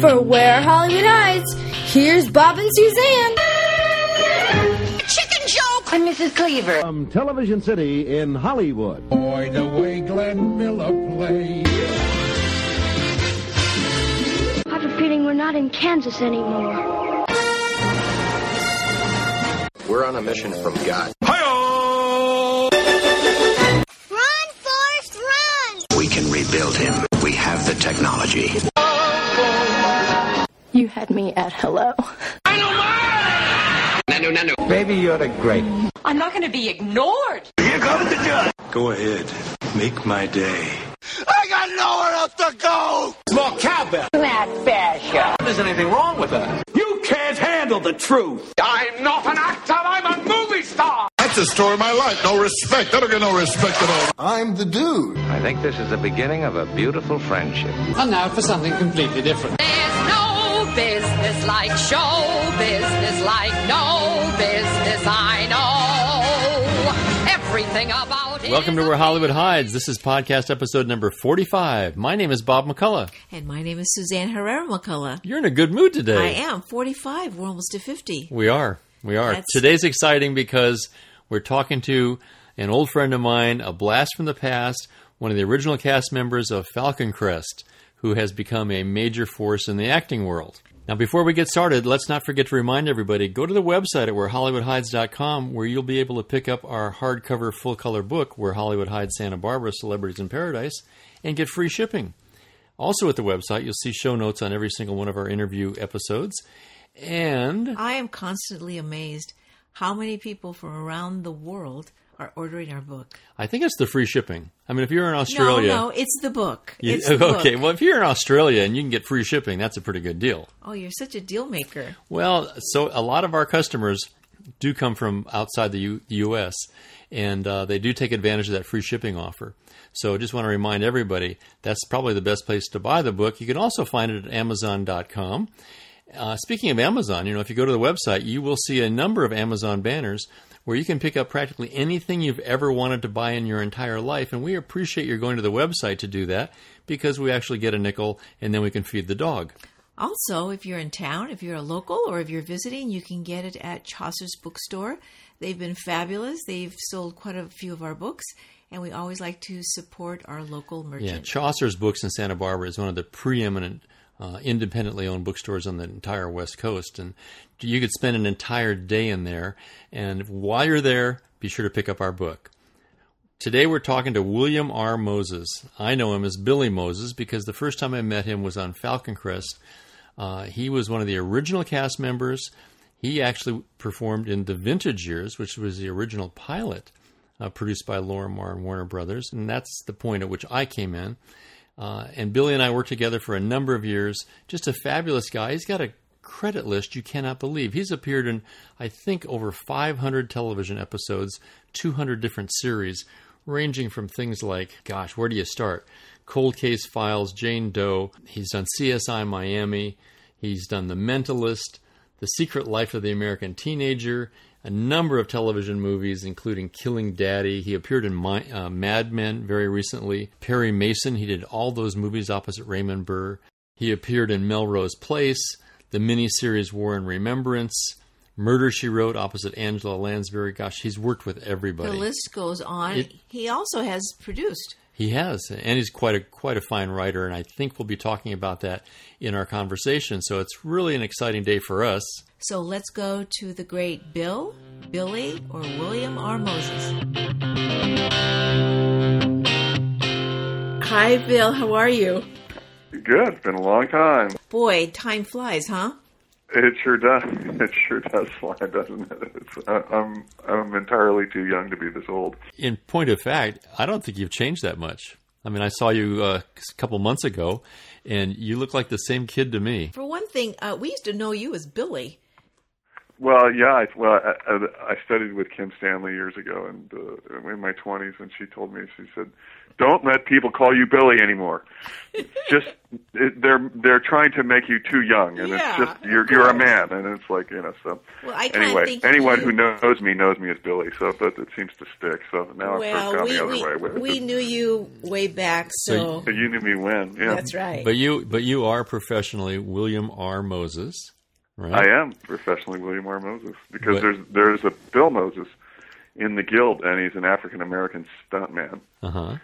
time for Where Hollywood Hides. Here's Bob and Suzanne. Chicken joke! I'm Mrs. Cleaver. From Television City in Hollywood. Boy, the way Glenn Miller plays. I have a feeling we're not in Kansas anymore. We're on a mission from God. Run, Forrest, run! We can rebuild him. We have the technology. You had me at hello. I know my Nanu, nanu. Baby, you're the great. I'm not going to be ignored. Here comes the judge. Go ahead. Make my day. I got nowhere else to go. Small cowbell. Matt fashion. There's anything wrong with that. You can't handle the truth. I'm not an actor. I'm a movie star. That's the story of my life. No respect. I don't get no respect at all. I'm the dude. I think this is the beginning of a beautiful friendship. And now for something completely different. There's no business like show business, like no business I know. Everything about it. Welcome to Where Hollywood Hides. This is podcast episode number 45. My name is Bob McCullough. And my name is Suzanne Herrera McCullough. You're in a good mood today. I am. 45. We're almost to 50. We are. We are. That's- Today's exciting because we're talking to an old friend of mine, a blast from the past, one of the original cast members of Falcon Crest, who has become a major force in the acting world. Now, before we get started, let's not forget to remind everybody go to the website at wherehollywoodhides.com where you'll be able to pick up our hardcover full color book, Where Hollywood Hides Santa Barbara Celebrities in Paradise, and get free shipping. Also, at the website, you'll see show notes on every single one of our interview episodes. And I am constantly amazed how many people from around the world are ordering our book. I think it's the free shipping. I mean, if you're in Australia. No, no, it's the book. you- it's the okay, book. well, if you're in Australia and you can get free shipping, that's a pretty good deal. Oh, you're such a deal maker. Well, so a lot of our customers do come from outside the U- U.S., and uh, they do take advantage of that free shipping offer. So I just want to remind everybody that's probably the best place to buy the book. You can also find it at Amazon.com. Uh, speaking of Amazon, you know, if you go to the website, you will see a number of Amazon banners where you can pick up practically anything you've ever wanted to buy in your entire life. And we appreciate your going to the website to do that because we actually get a nickel and then we can feed the dog. Also, if you're in town, if you're a local, or if you're visiting, you can get it at Chaucer's Bookstore. They've been fabulous. They've sold quite a few of our books, and we always like to support our local merchants. Yeah. Chaucer's Books in Santa Barbara is one of the preeminent uh, independently owned bookstores on the entire West Coast, and you could spend an entire day in there. And while you're there, be sure to pick up our book. Today we're talking to William R. Moses. I know him as Billy Moses because the first time I met him was on Falcon Crest. Uh, he was one of the original cast members. He actually performed in The Vintage Years, which was the original pilot uh, produced by Lorimar and Warner Brothers, and that's the point at which I came in. Uh, and Billy and I worked together for a number of years. Just a fabulous guy. He's got a credit list you cannot believe. He's appeared in, I think, over 500 television episodes, 200 different series, ranging from things like, gosh, where do you start? Cold Case Files, Jane Doe. He's done CSI Miami. He's done The Mentalist, The Secret Life of the American Teenager, a number of television movies, including Killing Daddy. He appeared in My, uh, Mad Men very recently. Perry Mason, he did all those movies opposite Raymond Burr. He appeared in Melrose Place, the miniseries War and Remembrance, Murder She Wrote opposite Angela Lansbury. Gosh, he's worked with everybody. The list goes on. It- he also has produced. He has, and he's quite a quite a fine writer, and I think we'll be talking about that in our conversation. So it's really an exciting day for us. So let's go to the great Bill, Billy, or William R. Moses. Hi, Bill. How are you? Good. It's been a long time. Boy, time flies, huh? It sure does. It sure does fly, doesn't it? It's, I- I'm I'm entirely too young to be this old. In point of fact, I don't think you've changed that much. I mean, I saw you uh, a couple months ago, and you look like the same kid to me. For one thing, uh, we used to know you as Billy. Well, yeah. I, well, I, I studied with Kim Stanley years ago, and uh, in my twenties, and she told me she said, "Don't let people call you Billy anymore. just it, they're they're trying to make you too young, and Yeah, it's just you're you're a man, and it's like you know. So Well, I anyway, think anyone you- who knows me knows me as Billy, so but it seems to stick. So now I've sort of well, gone we the other we, way with it. we knew you way back, so So you knew me when? Yeah, that's right. But you, but you are professionally William R. Moses, right? I am professionally William R. Moses because But- there's there's a Bill Moses in the guild, and he's an African American stuntman. Uh huh.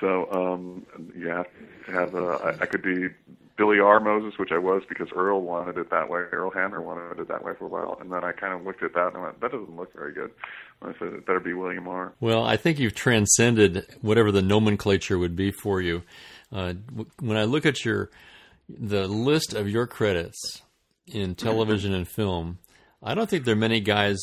So um, you have a. I, I could be Billy R. Moses, which I was because Earl wanted it that way. Earl Hamner wanted it that way for a while, and then I kind of looked at that and I went, "That doesn't look very good." I said, "It better be William R." Well, I think you've transcended whatever the nomenclature would be for you. Uh, when I look at your the list of your credits in television and film, I don't think there are many guys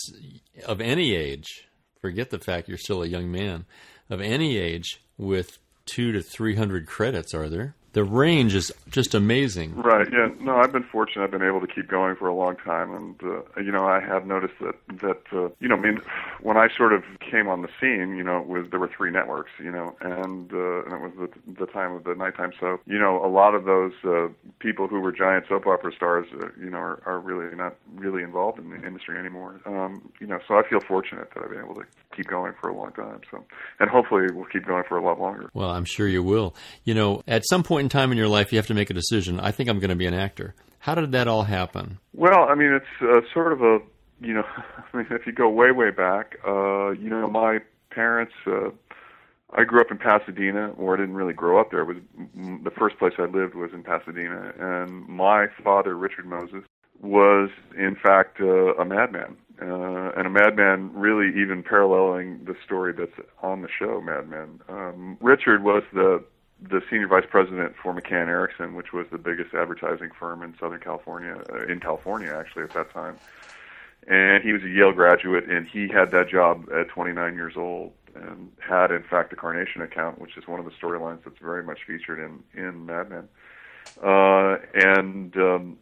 of any age. Forget the fact you're still a young man of any age with two to three hundred credits. Are there? The range is just amazing. Right. Yeah. No, I've been fortunate. I've been able to keep going for a long time, and uh, you know, I have noticed that that uh, you know, I mean, when I sort of came on the scene, you know, was there were three networks, you know, and uh, and it was the the time of the nighttime. So you know, a lot of those uh, people who were giant soap opera stars, uh, you know, are, are really not really involved in the industry anymore. Um, you know, so I feel fortunate that I've been able to keep going for a long time. So, and hopefully, we'll keep going for a lot longer. Well, I'm sure you will. You know, at some point time in your life, you have to make a decision. I think I'm going to be an actor. How did that all happen? Well, I mean, it's uh, sort of a, you know, I mean, if you go way, way back, uh, you know, my parents, uh, I grew up in Pasadena, or I didn't really grow up there. It was the first place I lived was in Pasadena, and my father, Richard Moses, was in fact uh, a madman, uh, and a madman really even paralleling the story that's on the show, Mad Men. Um, Richard was the the senior vice president for McCann Erickson, which was the biggest advertising firm in Southern California, uh, in California actually at that time. And he was a Yale graduate, and he had that job at 29 years old, and had in fact a Carnation account, which is one of the storylines that's very much featured in in Mad Men, uh, and um,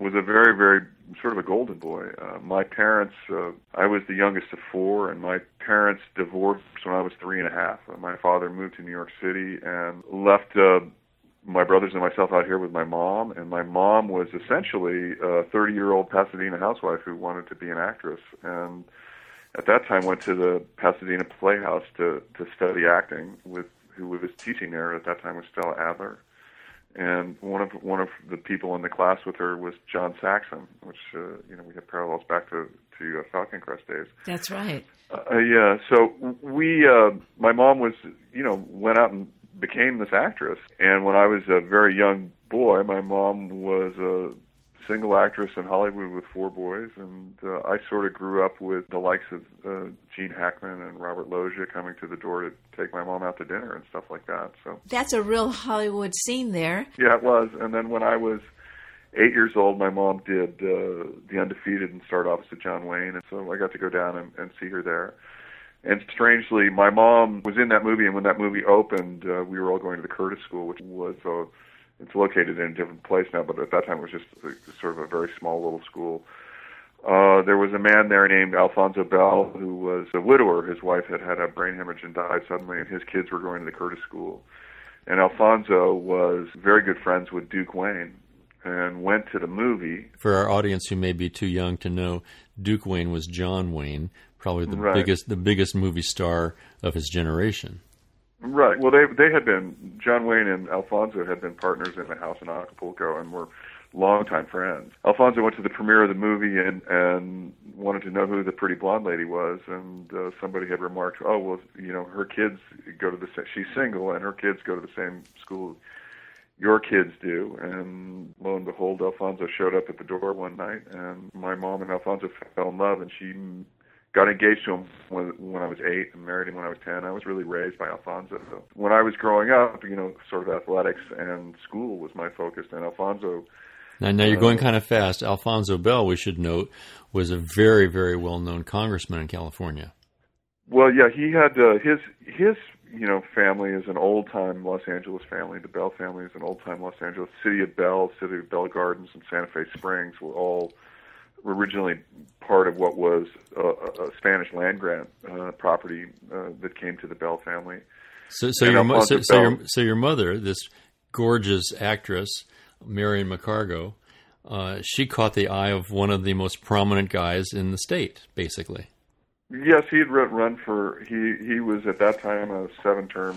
was a very very sort of a golden boy. Uh, my parents, uh, I was the youngest of four, and my parents divorced when I was three and a half. Uh, my father moved to New York City and left. Uh, my brothers and myself out here with my mom, and my mom was essentially a 30 year old Pasadena housewife who wanted to be an actress. And at that time went to the Pasadena Playhouse to, to study acting with who was teaching there at that time was Stella Adler. And one of one of the people in the class with her was John Saxon, which uh, you know we have parallels back to to uh, Falcon Crest days. That's right. Uh, yeah. So we, uh, my mom was, you know, went out and became this actress. And when I was a very young boy, my mom was a single actress in Hollywood with four boys, and uh, I sort of grew up with the likes of uh, Gene Hackman and Robert Loggia coming to the door to take my mom out to dinner and stuff like that. So That's a real Hollywood scene there. yeah, it was. And then when I was eight years old, my mom did uh, The Undefeated and starred opposite John Wayne, and so I got to go down and, and see her there. And strangely, my mom was in that movie, and when that movie opened, uh, we were all going to the Curtis School, which was uh, it's located in a different place now, but at that time it was just a, sort of a very small little school. Uh, there was a man there named Alfonso Bell who was a widower. His wife had had a brain hemorrhage and died suddenly, and his kids were going to the Curtis School. And Alfonso was very good friends with Duke Wayne and went to the movie. For our audience who may be too young to know, Duke Wayne was John Wayne, probably the Right. biggest the biggest movie star of his generation. Right. Well, they they had been John Wayne and Alfonso had been partners in the house in Acapulco and were longtime friends. Alfonso went to the premiere of the movie and and wanted to know who the pretty blonde lady was, and uh, somebody had remarked, "Oh, well, you know, her kids go to the she's single and her kids go to the same school your kids do." And lo and behold, Alfonso showed up at the door one night, and my mom and Alfonso fell in love, and she got engaged to him when, when I was eight and married him when I was ten. I was really raised by Alfonso. So when I was growing up, you know, sort of athletics and school was my focus, and Alfonso. Now, now you're Uh, going kind of fast. Alfonso Bell, we should note, was a very, very well-known congressman in California. Well, yeah, he had uh, his his you know family is an old time Los Angeles family. The Bell family is an old time Los Angeles. City of Bell, City of Bell Gardens, and Santa Fe Springs were all originally part of what was a, a Spanish land grant uh, property uh, that came to the Bell family. So, so your mo- so, so, your so your mother, this gorgeous actress, Marion McCargo, uh, she caught the eye of one of the most prominent guys in the state, basically. Yes, he had run for he he was at that time a seven-term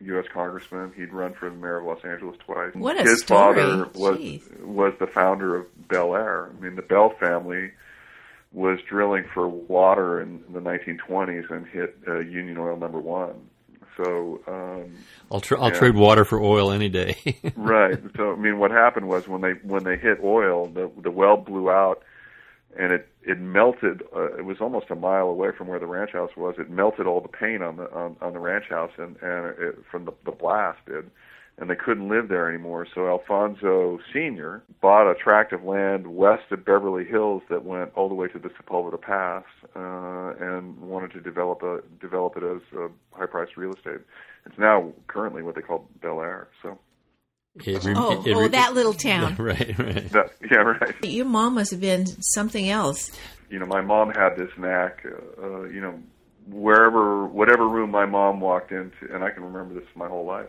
U.S. congressman. He'd run for the mayor of Los Angeles twice. What a His story. father was Jeez. was the founder of Bel Air. I mean, the Bell family was drilling for water in the 1920s and hit uh, Union Oil number one. So um, I'll tra- I'll yeah. trade water for oil any day. right. So I mean, what happened was when they when they hit oil, the the well blew out, and it it melted. Uh, it was almost a mile away from where the ranch house was. It melted all the paint on the on, on the ranch house, and and it, from the the blast did, and they couldn't live there anymore. So Alfonso Senior bought a tract of land west of Beverly Hills that went all the way to the Sepulveda Pass, uh, and wanted to develop a develop it as uh, high priced real estate. It's now currently what they call Bel Air. So. It re- Oh, it oh, that little town. right, right. That, yeah, right. Your mom must have been something else. You know, my mom had this knack. Uh, uh, you know, wherever, whatever room my mom walked into, and I can remember this my whole life.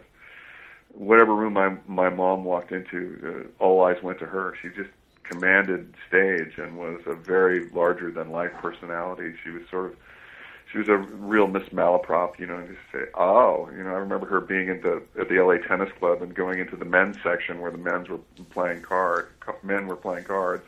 Whatever room my my mom walked into, uh, all eyes went to her. She just commanded stage and was a very larger than life personality. She was sort of she was a real Miss Malaprop, you know, and just say, oh, you know, I remember her being at the at the LA Tennis Club and going into the men's section where the men's were playing card, men were playing cards,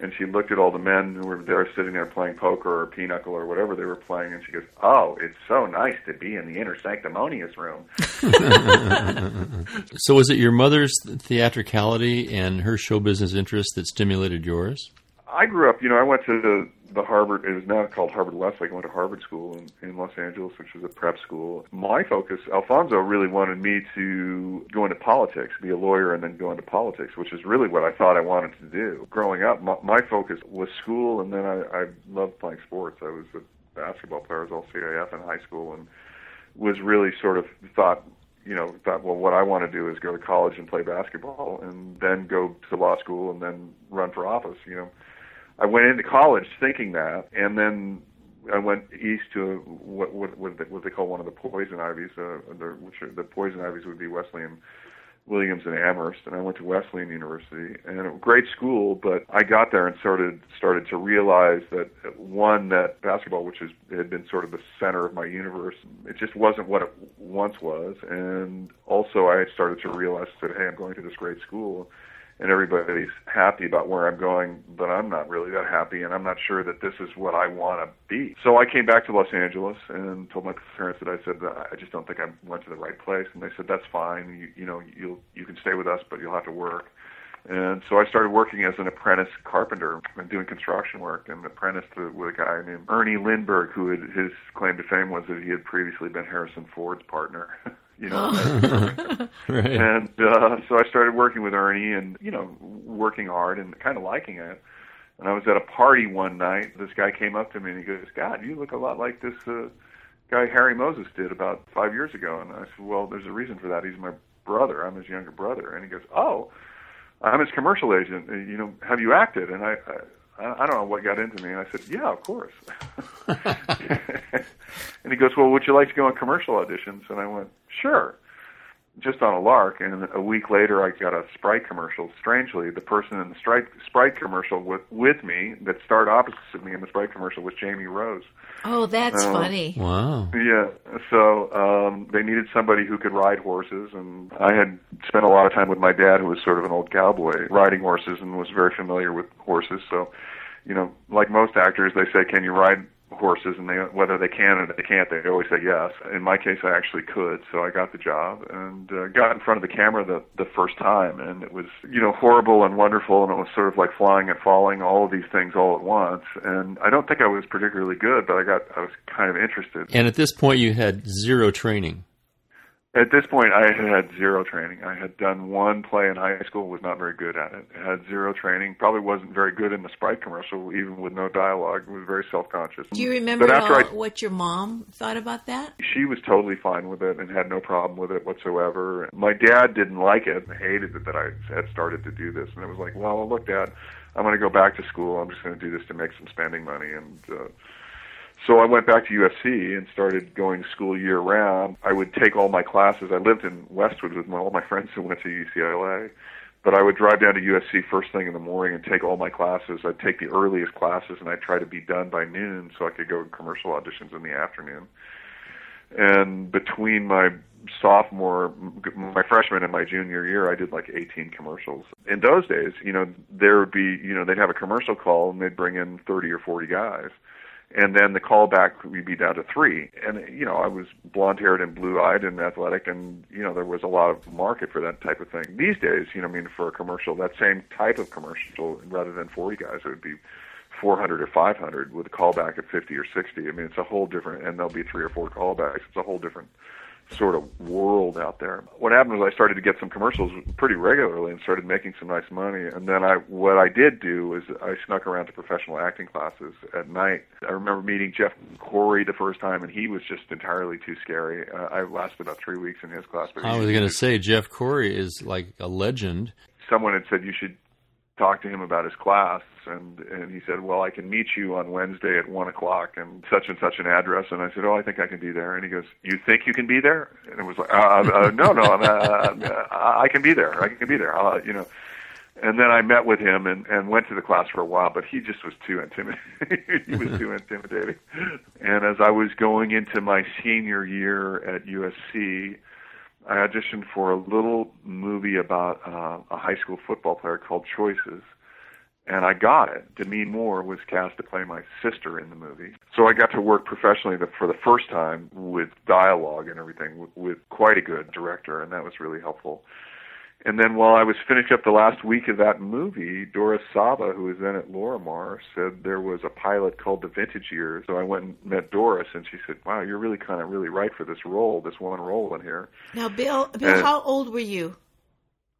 and she looked at all the men who were there sitting there playing poker or pinochle or whatever they were playing, and she goes, oh, it's so nice to be in the inner sanctimonious room. So was it your mother's theatricality and her show business interest that stimulated yours? I grew up, you know, I went to the, the Harvard, it was now called Harvard Westlake. I went to Harvard School in, in Los Angeles, which was a prep school. My focus, Alfonso really wanted me to go into politics, be a lawyer, and then go into politics, which is really what I thought I wanted to do. Growing up, my, my focus was school, and then I, I loved playing sports. I was a basketball player, I was all CIF in high school, and was really sort of thought, you know, thought, well, what I want to do is go to college and play basketball, and then go to law school, and then run for office, you know. I went into college thinking that, and then I went east to what what what they, what they call one of the poison ivies, uh, the, which are, the poison ivies would be Wesleyan, Williams, and Amherst, and I went to Wesleyan University, and a great school. But I got there and started started to realize that one that basketball, which is had been sort of the center of my universe, it just wasn't what it once was, and also I started to realize that hey, I'm going to this great school and everybody's happy about where I'm going, but I'm not really that happy, and I'm not sure that this is what I want to be. So I came back to Los Angeles and told my parents that I said I just don't think I went to the right place, and they said that's fine. You, you know, you'll you can stay with us, but you'll have to work. And so I started working as an apprentice carpenter and doing construction work, and apprenticed with a guy named Ernie Lindbergh, who had, his claim to fame was that he had previously been Harrison Ford's partner. you know. right. And uh, so I started working with Ernie, and you know, working hard and kind of liking it. And I was at a party one night. This guy came up to me and he goes, "God, you look a lot like this uh, guy Harry Moses did about five years ago." And I said, "Well, there's a reason for that. He's my brother. I'm his younger brother." And he goes, "Oh." I'm his commercial agent. Uh, You know, have you acted? And I, I, I don't know what got into me. And I said, yeah, of course. and he goes, well, would you like to go on commercial auditions? And I went, sure. Just on a lark. And a week later, I got a Sprite commercial. Strangely, the person in the Sprite, Sprite commercial with, with me that starred opposite me in the Sprite commercial was Jamie Rose. Oh, that's Uh, funny. Wow. Yeah. So um, they needed somebody who could ride horses, and I had spent a lot of time with my dad, who was sort of an old cowboy, riding horses, and was very familiar with horses. So, you know, like most actors, they say, "Can you ride horses?" And they, whether they can or they can't, they always say yes. In my case, I actually could, so I got the job and uh, got in front of the camera the the first time, and it was you know horrible and wonderful, and it was sort of like flying and falling, all of these things all at once. And I don't think I was particularly good, but I got I was kind of interested. And at this point, you had zero training. At this point, I had had zero training. I had done one play in high school, was not very good at it. I had zero training. Probably wasn't very good in the Sprite commercial, even with no dialogue. Was very self-conscious. Do you remember but after all, I, what your mom thought about that? She was totally fine with it and had no problem with it whatsoever. My dad didn't like it and hated it that I had started to do this. And it was like, well, look, Dad, I'm going to go back to school. I'm just going to do this to make some spending money and. uh so I went back to USC and started going school year round. I would take all my classes. I lived in Westwood with my, all my friends who went to UCLA. But I would drive down to USC first thing in the morning and take all my classes. I'd take the earliest classes and I'd try to be done by noon so I could go to commercial auditions in the afternoon. And between my sophomore, my freshman and my junior year, I did like 18 commercials. In those days, you know, there would be, you know, they'd have a commercial call and they'd bring in 30 or 40 guys and then the callback would be down to three. And you know, I was blonde haired and blue eyed and athletic, and you know, there was a lot of market for that type of thing. These days, you know, I mean, for a commercial, that same type of commercial, rather than 40 guys, it would be 400 or 500 with a callback at 50 or 60. I mean, it's a whole different, and there'll be three or four callbacks. It's a whole different sort of world out there. What happened was I started to get some commercials pretty regularly and started making some nice money. And then I, what I did do is I snuck around to professional acting classes at night. I remember meeting Jeff Corey the first time, and he was just entirely too scary. Uh, I lasted about three weeks in his class. But I was going to say Jeff Corey is like a legend. Someone had said you should talked to him about his class and and he said well i can meet you on wednesday at one o'clock and such and such an address. And i said oh i think i can be there. And he goes you think you can be there? And it was like uh, uh, no no I'm, uh, i can be there. I can be there. Uh, you know. And then i met with him and and went to the class for a while but he just was too intimidating. He was too intimidating. And as i was going into my senior year at usc I auditioned for a little movie about uh, a high school football player called Choices, and I got it. Demi Moore was cast to play my sister in the movie, so I got to work professionally for the first time with dialogue and everything with quite a good director, and that was really helpful. And then while I was finishing up the last week of that movie, Doris Saba, who was then at Lorimar, said there was a pilot called The Vintage Years. So I went and met Doris, and she said, "Wow, you're really kind of really right for this role, this one role in here." Now, Bill, Bill, and how old were you?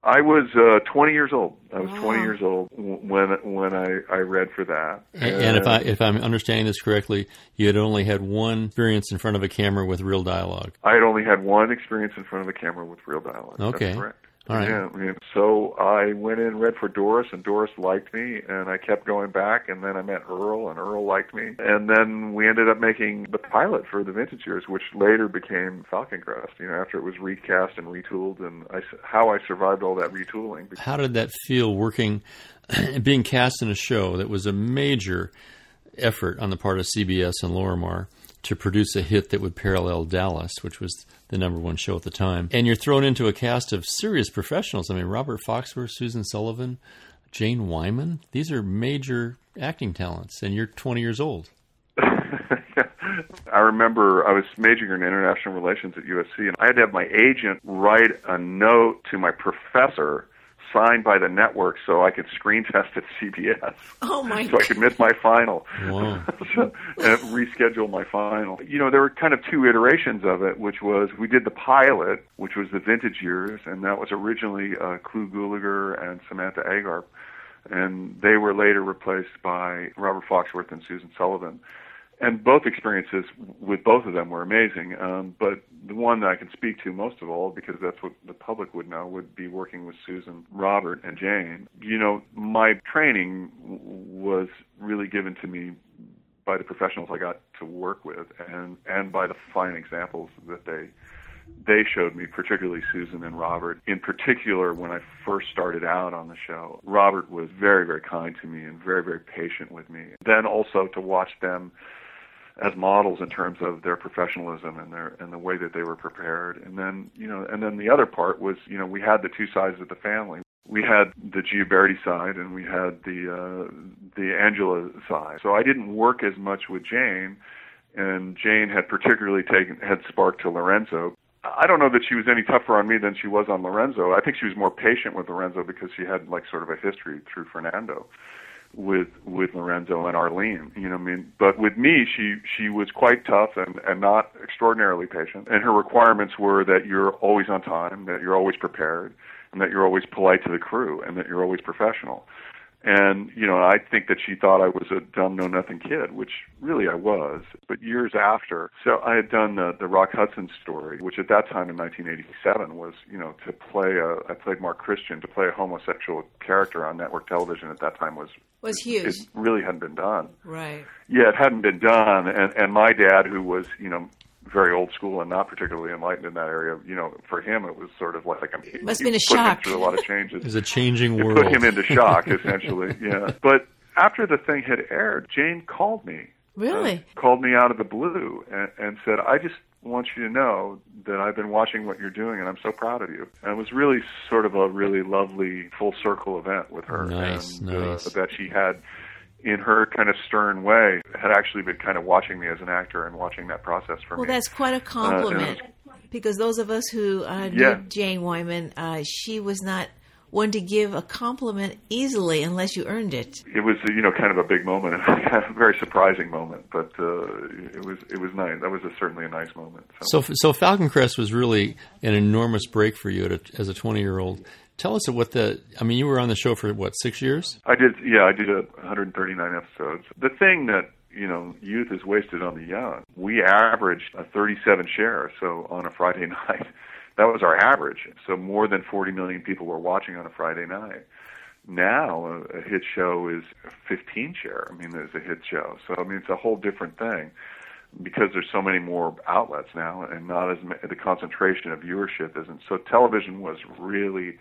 I was uh, 20 years old. I was wow. 20 years old when when I, I read for that. And, and if I if I'm understanding this correctly, you had only had one experience in front of a camera with real dialogue. I had only had one experience in front of a camera with real dialogue. Okay. That's correct. All right. Yeah, I mean, so I went in, read for Doris, and Doris liked me, and I kept going back, and then I met Earl, and Earl liked me, and then we ended up making the pilot for the Vintage Years, which later became Falcon Crest. You know, after it was recast and retooled, and I, how I survived all that retooling. How did that feel working, being cast in a show that was a major effort on the part of CBS and Lorimar? To produce a hit that would parallel Dallas, which was the number one show at the time. And you're thrown into a cast of serious professionals. I mean, Robert Foxworth, Susan Sullivan, Jane Wyman. These are major acting talents, and you're 20 years old. I remember I was majoring in international relations at USC, and I had to have my agent write a note to my professor signed by the network so I could screen test at CBS. Oh my! So I could miss my final. Wow. so, and reschedule my final. You know, there were kind of two iterations of it, which was we did the pilot, which was the vintage years, and that was originally uh, Clu Gulager and Samantha Eggar, and they were later replaced by Robert Foxworth and Susan Sullivan and both experiences with both of them were amazing. Um, but the one that I can speak to most of all, because that's what the public would know, would be working with Susan, Robert, and Jane. You know, my training was really given to me by the professionals I got to work with, and and by the fine examples that they they showed me, particularly Susan and Robert. In particular, when I first started out on the show, Robert was very, very kind to me and very, very patient with me. Then also to watch them as models in terms of their professionalism and their and the way that they were prepared. And then you know, and then the other part was you know we had the two sides of the family. We had the Gioberti side and we had the uh, the Angela side. So I didn't work as much with Jane, and Jane had particularly taken had sparked to Lorenzo. I don't know that she was any tougher on me than she was on Lorenzo. I think she was more patient with Lorenzo because she had like sort of a history through Fernando with with Lorenzo and Arlene. You know, I mean, but with me, she she was quite tough and and not extraordinarily patient. And her requirements were that you're always on time, that you're always prepared, and that you're always polite to the crew, and that you're always professional. And, you know, I think that she thought I was a dumb, know nothing kid, which really I was. But years after, so I had done the, the Rock Hudson story, which at that time in 1987 was, you know, to play a, I played Mark Christian, to play a homosexual character on network television at that time was, was huge. It really hadn't been done. Right. Yeah, it hadn't been done. And, and my dad, who was, you know, very old school and not particularly enlightened in that area. You know, for him, it was sort of like, like I must have been a shock. Through a lot of changes. It was a changing it world. Put him into shock, essentially. yeah. But after the thing had aired, Jane called me. Really? Uh, called me out of the blue and, and said, "I just want you to know that I've been watching what you're doing, and I'm so proud of you." And it was really sort of a really lovely full circle event with her, nice, and nice. Uh, that she had in her kind of stern way, had actually been kind of watching me as an actor and watching that process for well, me. Well, that's quite a compliment uh, because those of us who uh, knew yeah. Jane Wyman, uh, she was not one to give a compliment easily unless you earned it. It was, you know, kind of a big moment, a very surprising moment, but uh, it was it was nice. That was a, certainly a nice moment. So. so, so Falcon Crest was really an enormous break for you a, as a twenty year old. Tell us what the. I mean, you were on the show for what six years? I did. Yeah, I did a 139 episodes. The thing that you know, youth is wasted on the young. We averaged a 37 share, so on a Friday night, that was our average. So more than 40 million people were watching on a Friday night. Now a, a hit show is 15 share. I mean, it's a hit show. So I mean, it's a whole different thing because there's so many more outlets now, and not as the concentration of viewership isn't. So television was really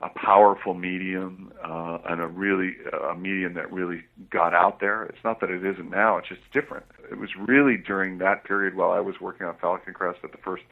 a powerful medium uh, and a really a medium that really got out there. It's not that it isn't now; it's just different. It was really during that period while I was working on Falcon Crest that the first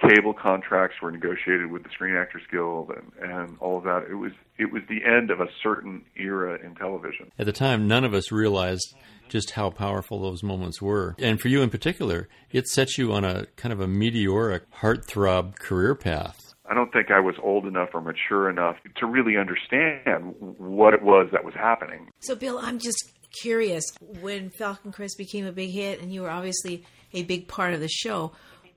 cable contracts were negotiated with the Screen Actors Guild and, and all of that. It was it was the end of a certain era in television. At the time, none of us realized just how powerful those moments were. And for you in particular, it set you on a kind of a meteoric heartthrob career path. I don't think I was old enough or mature enough to really understand what it was that was happening. So, Bill, I'm just curious when Falcon Crest became a big hit, and you were obviously a big part of the show.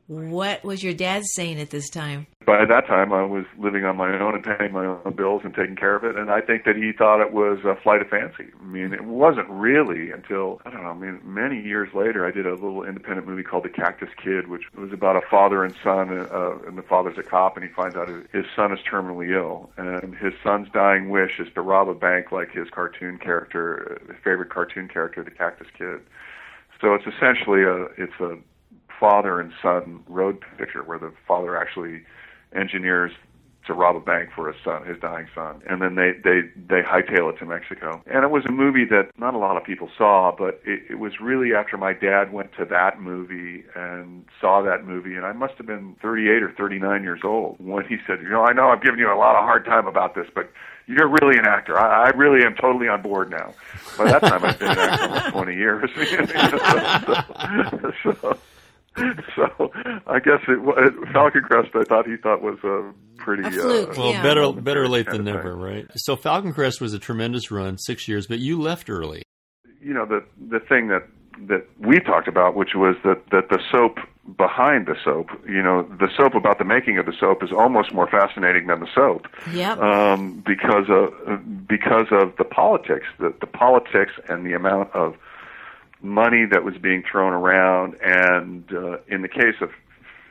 What was your dad saying at this time? By that time, I was living on my own and paying my own bills and taking care of it. And I think that he thought it was a flight of fancy. I mean, it wasn't really until, I don't know, I mean, many years later, I did a little independent movie called The Cactus Kid, which was about a father and son, uh, and the father's a cop, and he finds out his son is terminally ill. And his son's dying wish is to rob a bank like his cartoon character, his favorite cartoon character, The Cactus Kid. So it's essentially a, it's a, father and son road picture where the father actually engineers to rob a bank for his son, his dying son, and then they they they hightail it to Mexico. And it was a movie that not a lot of people saw, but it, it was really after my dad went to that movie and saw that movie, and I must have been 38 or 39 years old when he said, "You know, I know I've given you a lot of hard time about this, but." You're really an actor. I, I really am totally on board now. By that time, I've been an actor almost 20 years. so, so, so I guess it, Falcon Crest. I thought he thought was a pretty. A fluke, uh, well, yeah. better better late than never, right? So Falcon Crest was a tremendous run, six years, but you left early. You know the the thing that that we talked about, which was that that the soap behind the soap, you know, the soap about the making of the soap is almost more fascinating than the soap. Yep. Um, because of because of the politics, the the politics and the amount of money that was being thrown around, and uh, in the case of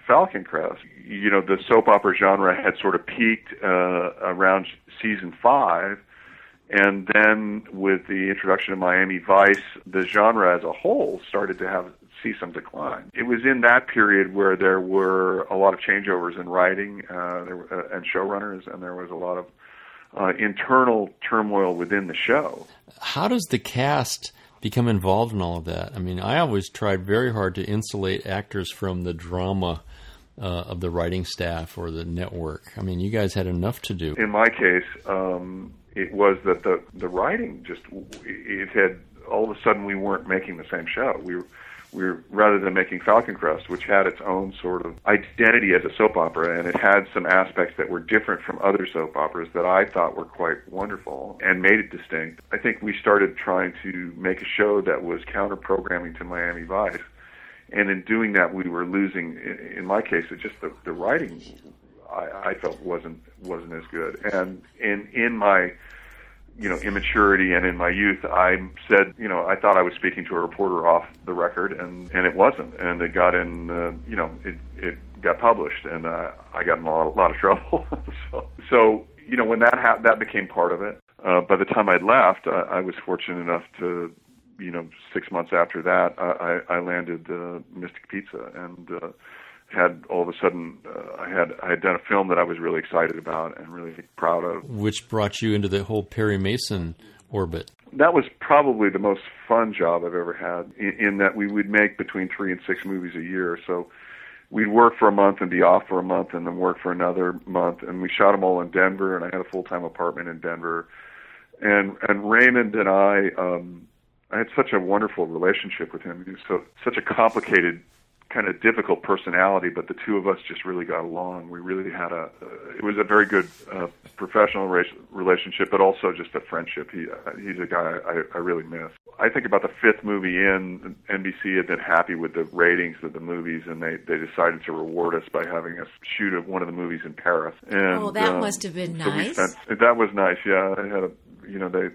Falcon Crest, you know, the soap opera genre had sort of peaked uh, around season five. And then with the introduction of Miami Vice, the genre as a whole started to have see some decline. It was in that period where there were a lot of changeovers in writing uh, there, were, uh, and showrunners, and there was a lot of uh, internal turmoil within the show. How does the cast become involved in all of that? I mean, I always tried very hard to insulate actors from the drama uh, of the writing staff or the network. I mean, you guys had enough to do. In my case, um, it was that the the writing just it had all of a sudden we weren't making the same show. We were we were rather than making Falcon Crest, which had its own sort of identity as a soap opera, and it had some aspects that were different from other soap operas that I thought were quite wonderful and made it distinct. I think we started trying to make a show that was counter programming to Miami Vice, and in doing that, we were losing. In my case, it just the, the writing I, I felt wasn't wasn't as good, and in in my you know immaturity and in my youth I said you know I thought I was speaking to a reporter off the record and and it wasn't. And it got in uh, you know it it got published and uh, I got in a lot, a lot of trouble. So so you know when that ha- that became part of it uh, by the time I'd left I, I was fortunate enough to you know six months after that I, I landed uh, Mystic Pizza. And uh, had all of a sudden uh, I had I had done a film that I was really excited about and really proud of. Which brought you into the whole Perry Mason orbit. That was probably the most fun job I've ever had. In, in that we would make between three and six movies a year, so we'd work for a month and be off for a month, and then work for another month. And we shot them all in Denver, and I had a full time apartment in Denver. And and Raymond and I, um, I had such a wonderful relationship with him. He was so such a complicated kind of difficult personality, but the two of us just really got along. We really had a, uh, it was a very good uh, professional ra- relationship, but also just a friendship. He, uh, he's a guy I, I really miss. I think about the fifth movie in, NBC had been happy with the ratings of the movies, and they, they decided to reward us by having us shoot one of the movies in Paris. And, oh, that um, must have been so nice. Spent, that was nice, yeah. I had a you know they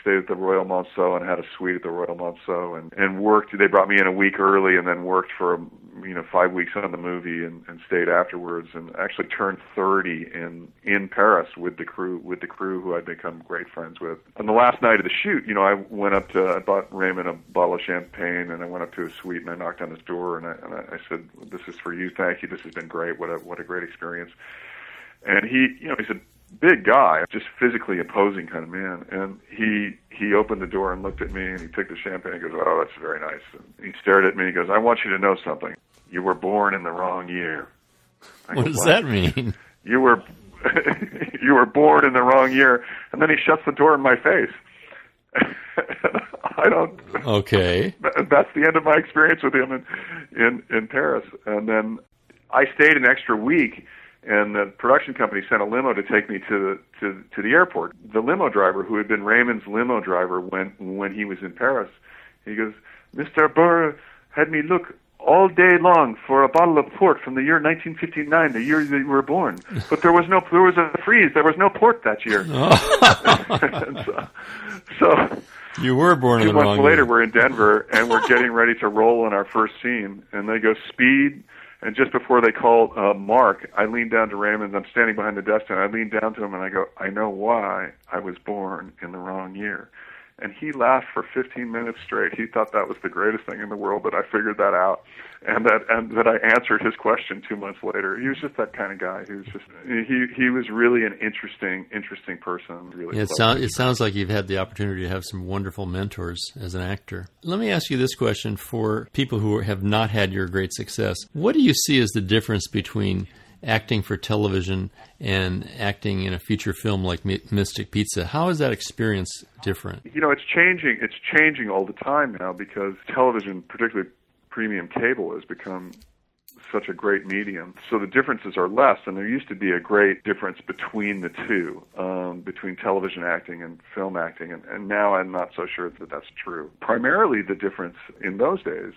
stayed at the Royal Monceau and had a suite at the Royal Monceau and and worked they brought me in a week early and then worked for you know five weeks on the movie and, and stayed afterwards and actually turned 30 in in Paris with the crew with the crew who I'd become great friends with. On the last night of the shoot, you know, I went up to I bought Raymond a bottle of champagne and I went up to his suite and I knocked on his door and I and I said, "This is for you. Thank you. This has been great. What a what a great experience." And he, you know, he a big guy, just physically imposing kind of man. And he he opened the door and looked at me and he took the champagne and goes, "Oh, that's very nice." And he stared at me and he goes, "I want you to know something. You were born in the wrong year." I what go, does what? that mean? You were you were born in the wrong year. And then he shuts the door in my face. I don't. Okay. That's the end of my experience with him in in in Paris. And then I stayed an extra week and the production company sent a limo to take me to the to to the airport. The limo driver, who had been Raymond's limo driver when when he was in Paris, he goes, "Mr. Burr had me look all day long for a bottle of port from the year 1959, the year that you were born. But there was no there was a freeze. There was no port that year. so, so you were born two in the months later, year. we're in Denver and we're getting ready to roll in our first scene, and they go speed and just before they called uh, Mark, I leaned down to Raymond. I'm standing behind the desk, and I leaned down to him and I go, "I know why I was born in the wrong year." And he laughed for 15 minutes straight. He thought that was the greatest thing in the world that I figured that out, and that and that I answered his question two months later. He was just that kind of guy. He was just he he was really an interesting interesting person. Really, yeah, it sounds it sounds like you've had the opportunity to have some wonderful mentors as an actor. Let me ask you this question for people who have not had your great success. What do you see as the difference between acting for television and acting in a feature film like Mystic Pizza. How is that experience different? You know, it's changing. It's changing all the time now because television, particularly premium cable, has become such a great medium. So the differences are less, and there used to be a great difference between the two, um, between television acting and film acting, and, and now I'm not so sure that that's true. Primarily, the difference in those days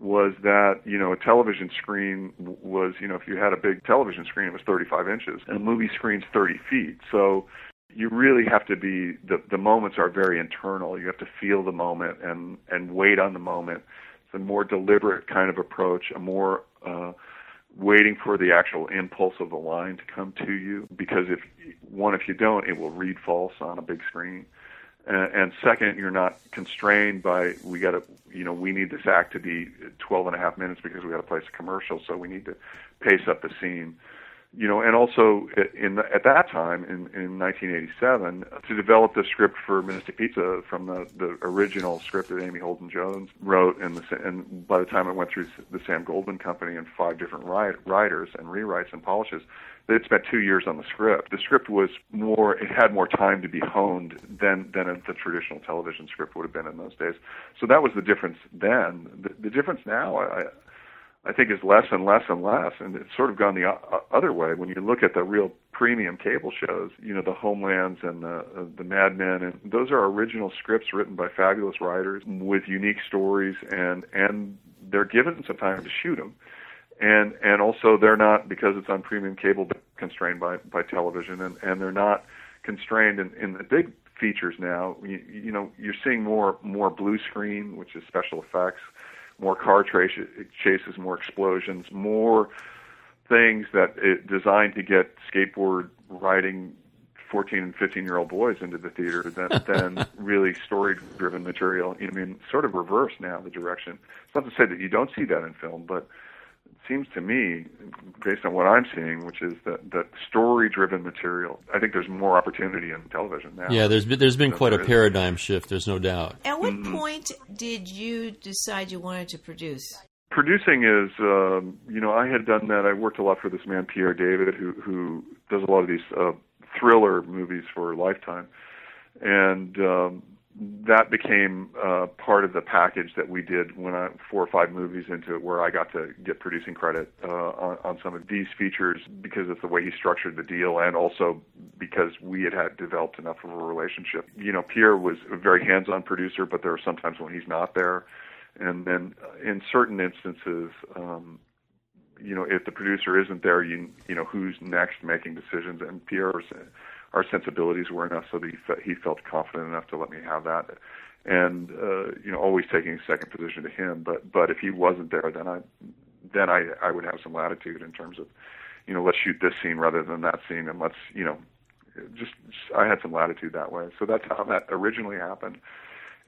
was that you know a television screen was you know if you had a big television screen it was 35 inches. And a movie screen's 30 feet. So you really have to be the the moments are very internal. You have to feel the moment and and wait on the moment. It's a more deliberate kind of approach a more uh waiting for the actual impulse of the line to come to you. Because if one if you don't it will read false on a big screen and, and second, you're not constrained by we got to, you know, we need this act to be 12 and a half minutes because we got to place a commercial, so we need to pace up the scene. you know, and also in the, at that time in, in 1987 to develop the script for Mystic Pizza from the, the original script that Amy Holden Jones wrote, and the, and by the time it went through the Sam Goldwyn Company and five different writers and rewrites and polishes, they spent two years on the script. The script was more; it had more time to be honed than than the traditional television script would have been in those days. So that was the difference then. The, the difference now, I, I think is less and less and less, and it's sort of gone the other way. When you look at the real premium cable shows, you know, the Homelands and the uh, the Mad Men, and those are original scripts written by fabulous writers with unique stories, and and they're given some time to shoot them, and and also they're not because it's on premium cable constrained by by television, and and they're not constrained in in the big features now. You, you know, you're seeing more more blue screen, which is special effects more car chases, more explosions, more things that it designed to get skateboard riding 14 and 15 year old boys into the theater than, than really story driven material. I mean, sort of reverse now the direction. It's not to say that you don't see that in film, but seems to me, based on what I'm seeing, which is that that story-driven material. I think there's more opportunity in television now. Yeah, there's been, there's been quite a paradigm shift. There's no doubt. At what mm-hmm. point did you decide you wanted to produce? Producing is, um, you know, I had done that. I worked a lot for this man Pierre David, who who does a lot of these uh, thriller movies for Lifetime, and um, that became uh, part of the package that we did when I four or five movies into it, where I got to get producing credit uh, on, on some of these features because of the way he structured the deal, and also because we had had developed enough of a relationship. You know, Pierre was a very hands-on producer, but there are sometimes when he's not there, and then in certain instances. Um, you know, if the producer isn't there, you you know who's next making decisions. And Pierre's our sensibilities were enough so that he, fe- he felt confident enough to let me have that. And uh, you know, always taking second position to him. But but if he wasn't there, then I then I I would have some latitude in terms of you know let's shoot this scene rather than that scene, and let's you know just, just I had some latitude that way. So that's how that originally happened.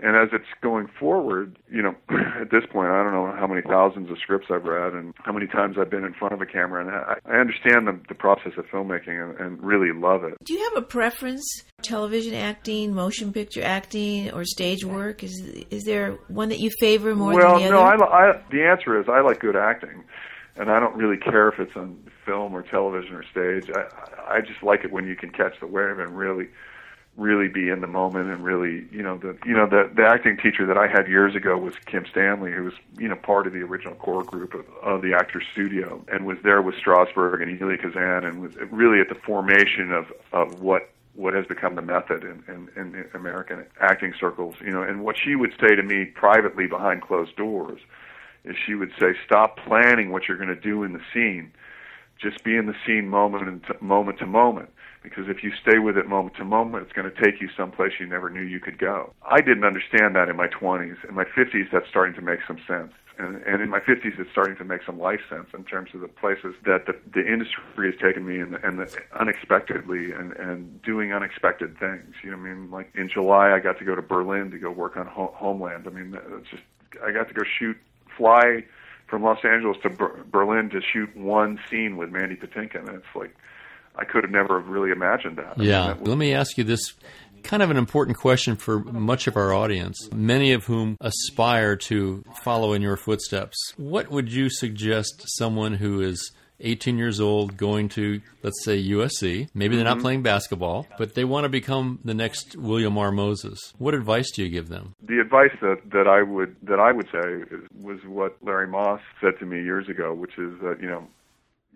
And as it's going forward, you know, at this point, I don't know how many thousands of scripts I've read and how many times I've been in front of a camera, and I, I understand the, the process of filmmaking and, and really love it. Do you have a preference? Television acting, motion picture acting, or stage work? Is is there one that you favor more well, than the other? Well, no. I, I, the answer is I like good acting, and I don't really care if it's on film or television or stage. I I just like it when you can catch the wave and really really be in the moment and really, you know, the you know the the acting teacher that I had years ago was Kim Stanley, who was you know part of the original core group of, of the Actors Studio and was there with Strasberg and Elia Kazan and was really at the formation of of what what has become the method in, in, in American acting circles, you know, and what she would say to me privately behind closed doors is she would say, "Stop planning what you're going to do in the scene, just be in the scene moment and t- moment to moment." Because if you stay with it moment to moment, it's going to take you someplace you never knew you could go. I didn't understand that in my 20s. In my 50s, that's starting to make some sense. And, and in my 50s, it's starting to make some life sense in terms of the places that the, the industry has taken me and, and the, unexpectedly and, and doing unexpected things. You know, I mean, like in July, I got to go to Berlin to go work on Ho- Homeland. I mean, it's just I got to go shoot, fly from Los Angeles to Ber- Berlin to shoot one scene with Mandy Patinkin. And it's like I could have never really imagined that. Yeah. I mean, that was... Let me ask you this kind of an important question for much of our audience, many of whom aspire to follow in your footsteps. What would you suggest someone who is 18 years old going to, let's say, USC. Maybe they're not mm-hmm. playing basketball, but they want to become the next William R. Moses. What advice do you give them? The advice that, that I would that I would say was what Larry Moss said to me years ago, which is that you know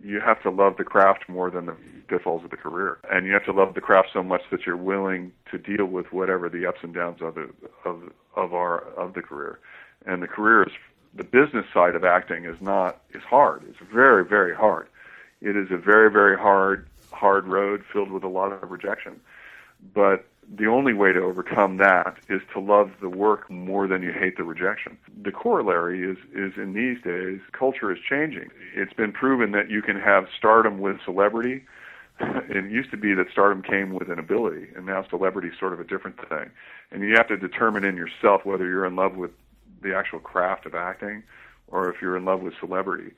you have to love the craft more than the pitfalls of the career, and you have to love the craft so much that you're willing to deal with whatever the ups and downs of it, of of our of the career. And the career is the business side of acting is not is hard. It's very very hard. It is a very very hard hard road filled with a lot of rejection, but the only way to overcome that is to love the work more than you hate the rejection. The corollary is, is in these days, culture is changing. It's been proven that you can have stardom with celebrity. It used to be that stardom came with an ability, and now celebrity is sort of a different thing. And you have to determine in yourself whether you're in love with the actual craft of acting or if you're in love with celebrity.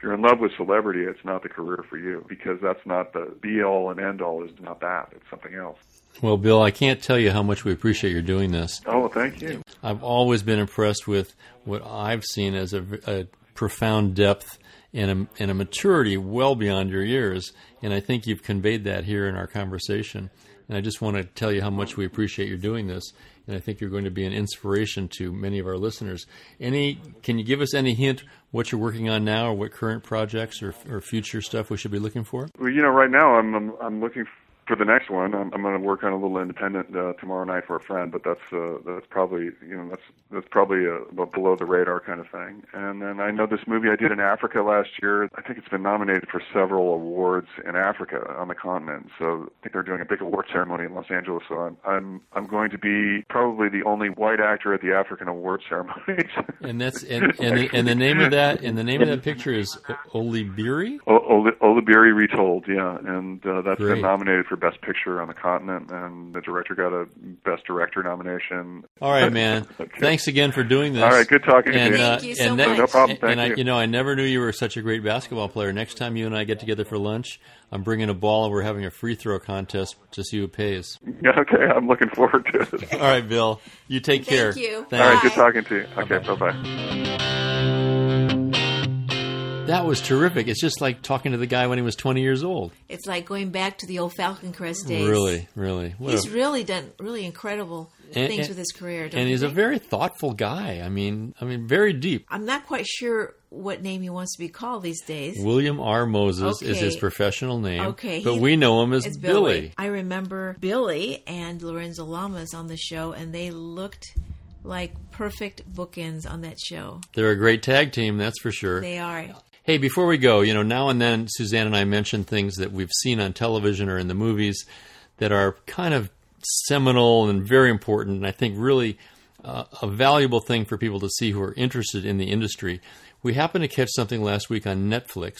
If you're in love with celebrity, it's not the career for you because that's not the be all and end all. Is not that. It's something else. Well, Bill, I can't tell you how much we appreciate your doing this. Oh, thank you. I've always been impressed with what I've seen as a, a profound depth and a, and a maturity well beyond your years, and I think you've conveyed that here in our conversation. And I just want to tell you how much we appreciate your doing this, and I think you're going to be an inspiration to many of our listeners. Any, can you give us any hint what you're working on now, or what current projects or, or future stuff we should be looking for? Well, you know, right now I'm I'm, I'm looking for the next one, I'm, I'm going to work on a little independent uh, tomorrow night for a friend, but that's uh, that's probably you know that's that's probably a, a below the radar kind of thing. And then I know this movie I did in Africa last year. I think it's been nominated for several awards in Africa on the continent. So I think they're doing a big award ceremony in Los Angeles. So I'm I'm I'm going to be probably the only white actor at the African award ceremonies. and that's and and the, and the name of that and the name of that picture is Olibiri. O- Olibiri Retold, yeah, and uh, that's Great. been nominated for Best Picture on the continent, and the director got a Best Director nomination. All right, man. okay. Thanks again for doing this. All right, good talking and, to you. Uh, Thank you so and much. that- No problem, thank and I, you. you know, I never knew you were such a great basketball player. Next time you and I get together for lunch, I'm bringing a ball and we're having a free throw contest to see who pays. Yeah, okay, I'm looking forward to it. All right, Bill. You take Thank care. Thank you. Thanks. All right, good talking to you. Okay, bye bye. That was terrific. It's just like talking to the guy when he was 20 years old. It's like going back to the old Falcon Crest days. Really, really. What He's a- really done really incredible And- things and- with his career. And he's a very thoughtful guy. I mean, I mean, very deep. I'm not quite sure what name he wants to be called these days. William R. Moses is his professional name. Okay, but he- we know him as It's Billy. I remember Billy and Lorenzo Lamas on the show, and they looked like perfect bookends on that show. They're a great tag team, that's for sure. They are. Hey, before we go, you know, now and then Suzanne and I mention things that we've seen on television or in the movies that are kind of seminal and very important, and I think really uh, a valuable thing for people to see who are interested in the industry. We happened to catch something last week on Netflix.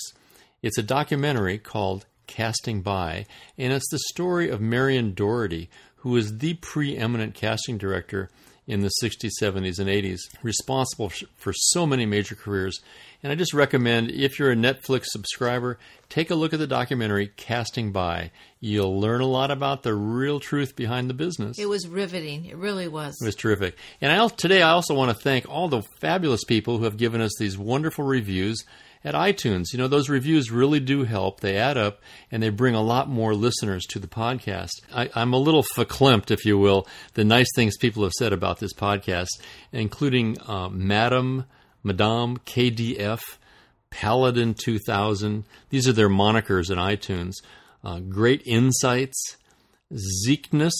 It's a documentary called Casting By, and it's the story of Marion Doherty, who was the preeminent casting director in the 60s, 70s, and 80s, responsible for so many major careers. And I just recommend, if you're a Netflix subscriber, take a look at the documentary Casting By. You'll learn a lot about the real truth behind the business. It was riveting. It really was. It was terrific. And I, today I also want to thank all the fabulous people who have given us these wonderful reviews at iTunes. You know, those reviews really do help. They add up and they bring a lot more listeners to the podcast. I, I'm a little verklempt, if you will, the nice things people have said about this podcast, including uh, Madam, Madame, KDF, Paladin 2000. These are their monikers in iTunes. Uh, Great Insights, Zeekness,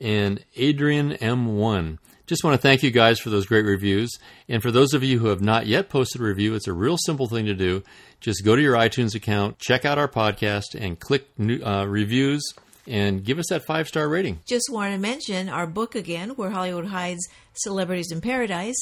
and Adrian M1. Just want to thank you guys for those great reviews. And for those of you who have not yet posted a review, it's a real simple thing to do. Just go to your iTunes account, check out our podcast, and click new, uh, reviews and give us that five star rating. Just want to mention our book again, Where Hollywood Hides Celebrities in Paradise,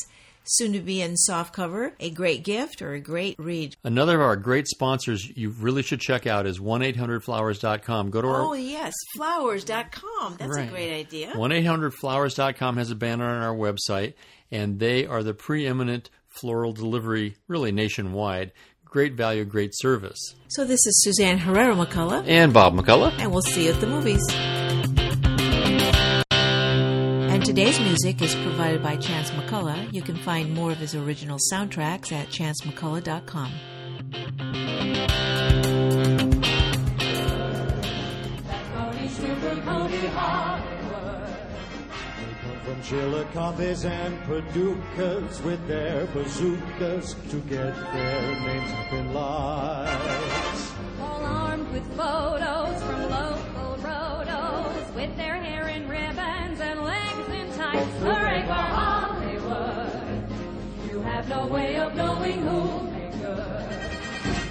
soon to be in softcover, a great gift or a great read. Another of our great sponsors you really should check out is 1-800-Flowers.com. Go to our Oh, yes, flowers.com. That's Right. a great idea. 1-800-Flowers.com has a banner on our website, and they are the preeminent floral delivery, really nationwide. Great value, great service. So this is Suzanne Herrera McCullough, And Bob McCullough. and we'll see you at the movies. And today's music is provided by Chance McCullough. You can find more of his original soundtracks at chancemccullough.com. From Chilicombes and Paducas with their bazookas to get their names up in lights. All armed with photos from local rotos, with their hair in ribbons and legs Hooray for Hollywood! You have no way of knowing who make good.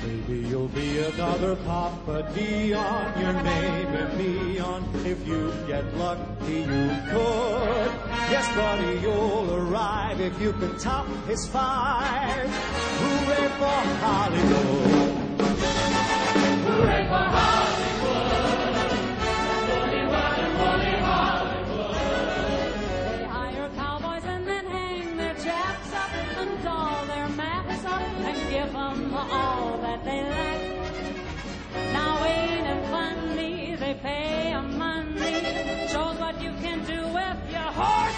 Maybe you'll be another Papa Dion, your name in neon. If you get lucky, you could. Yes, buddy, you'll arrive if you can top his five. Hooray for Hollywood! Hooray for Hollywood! can do if your heart.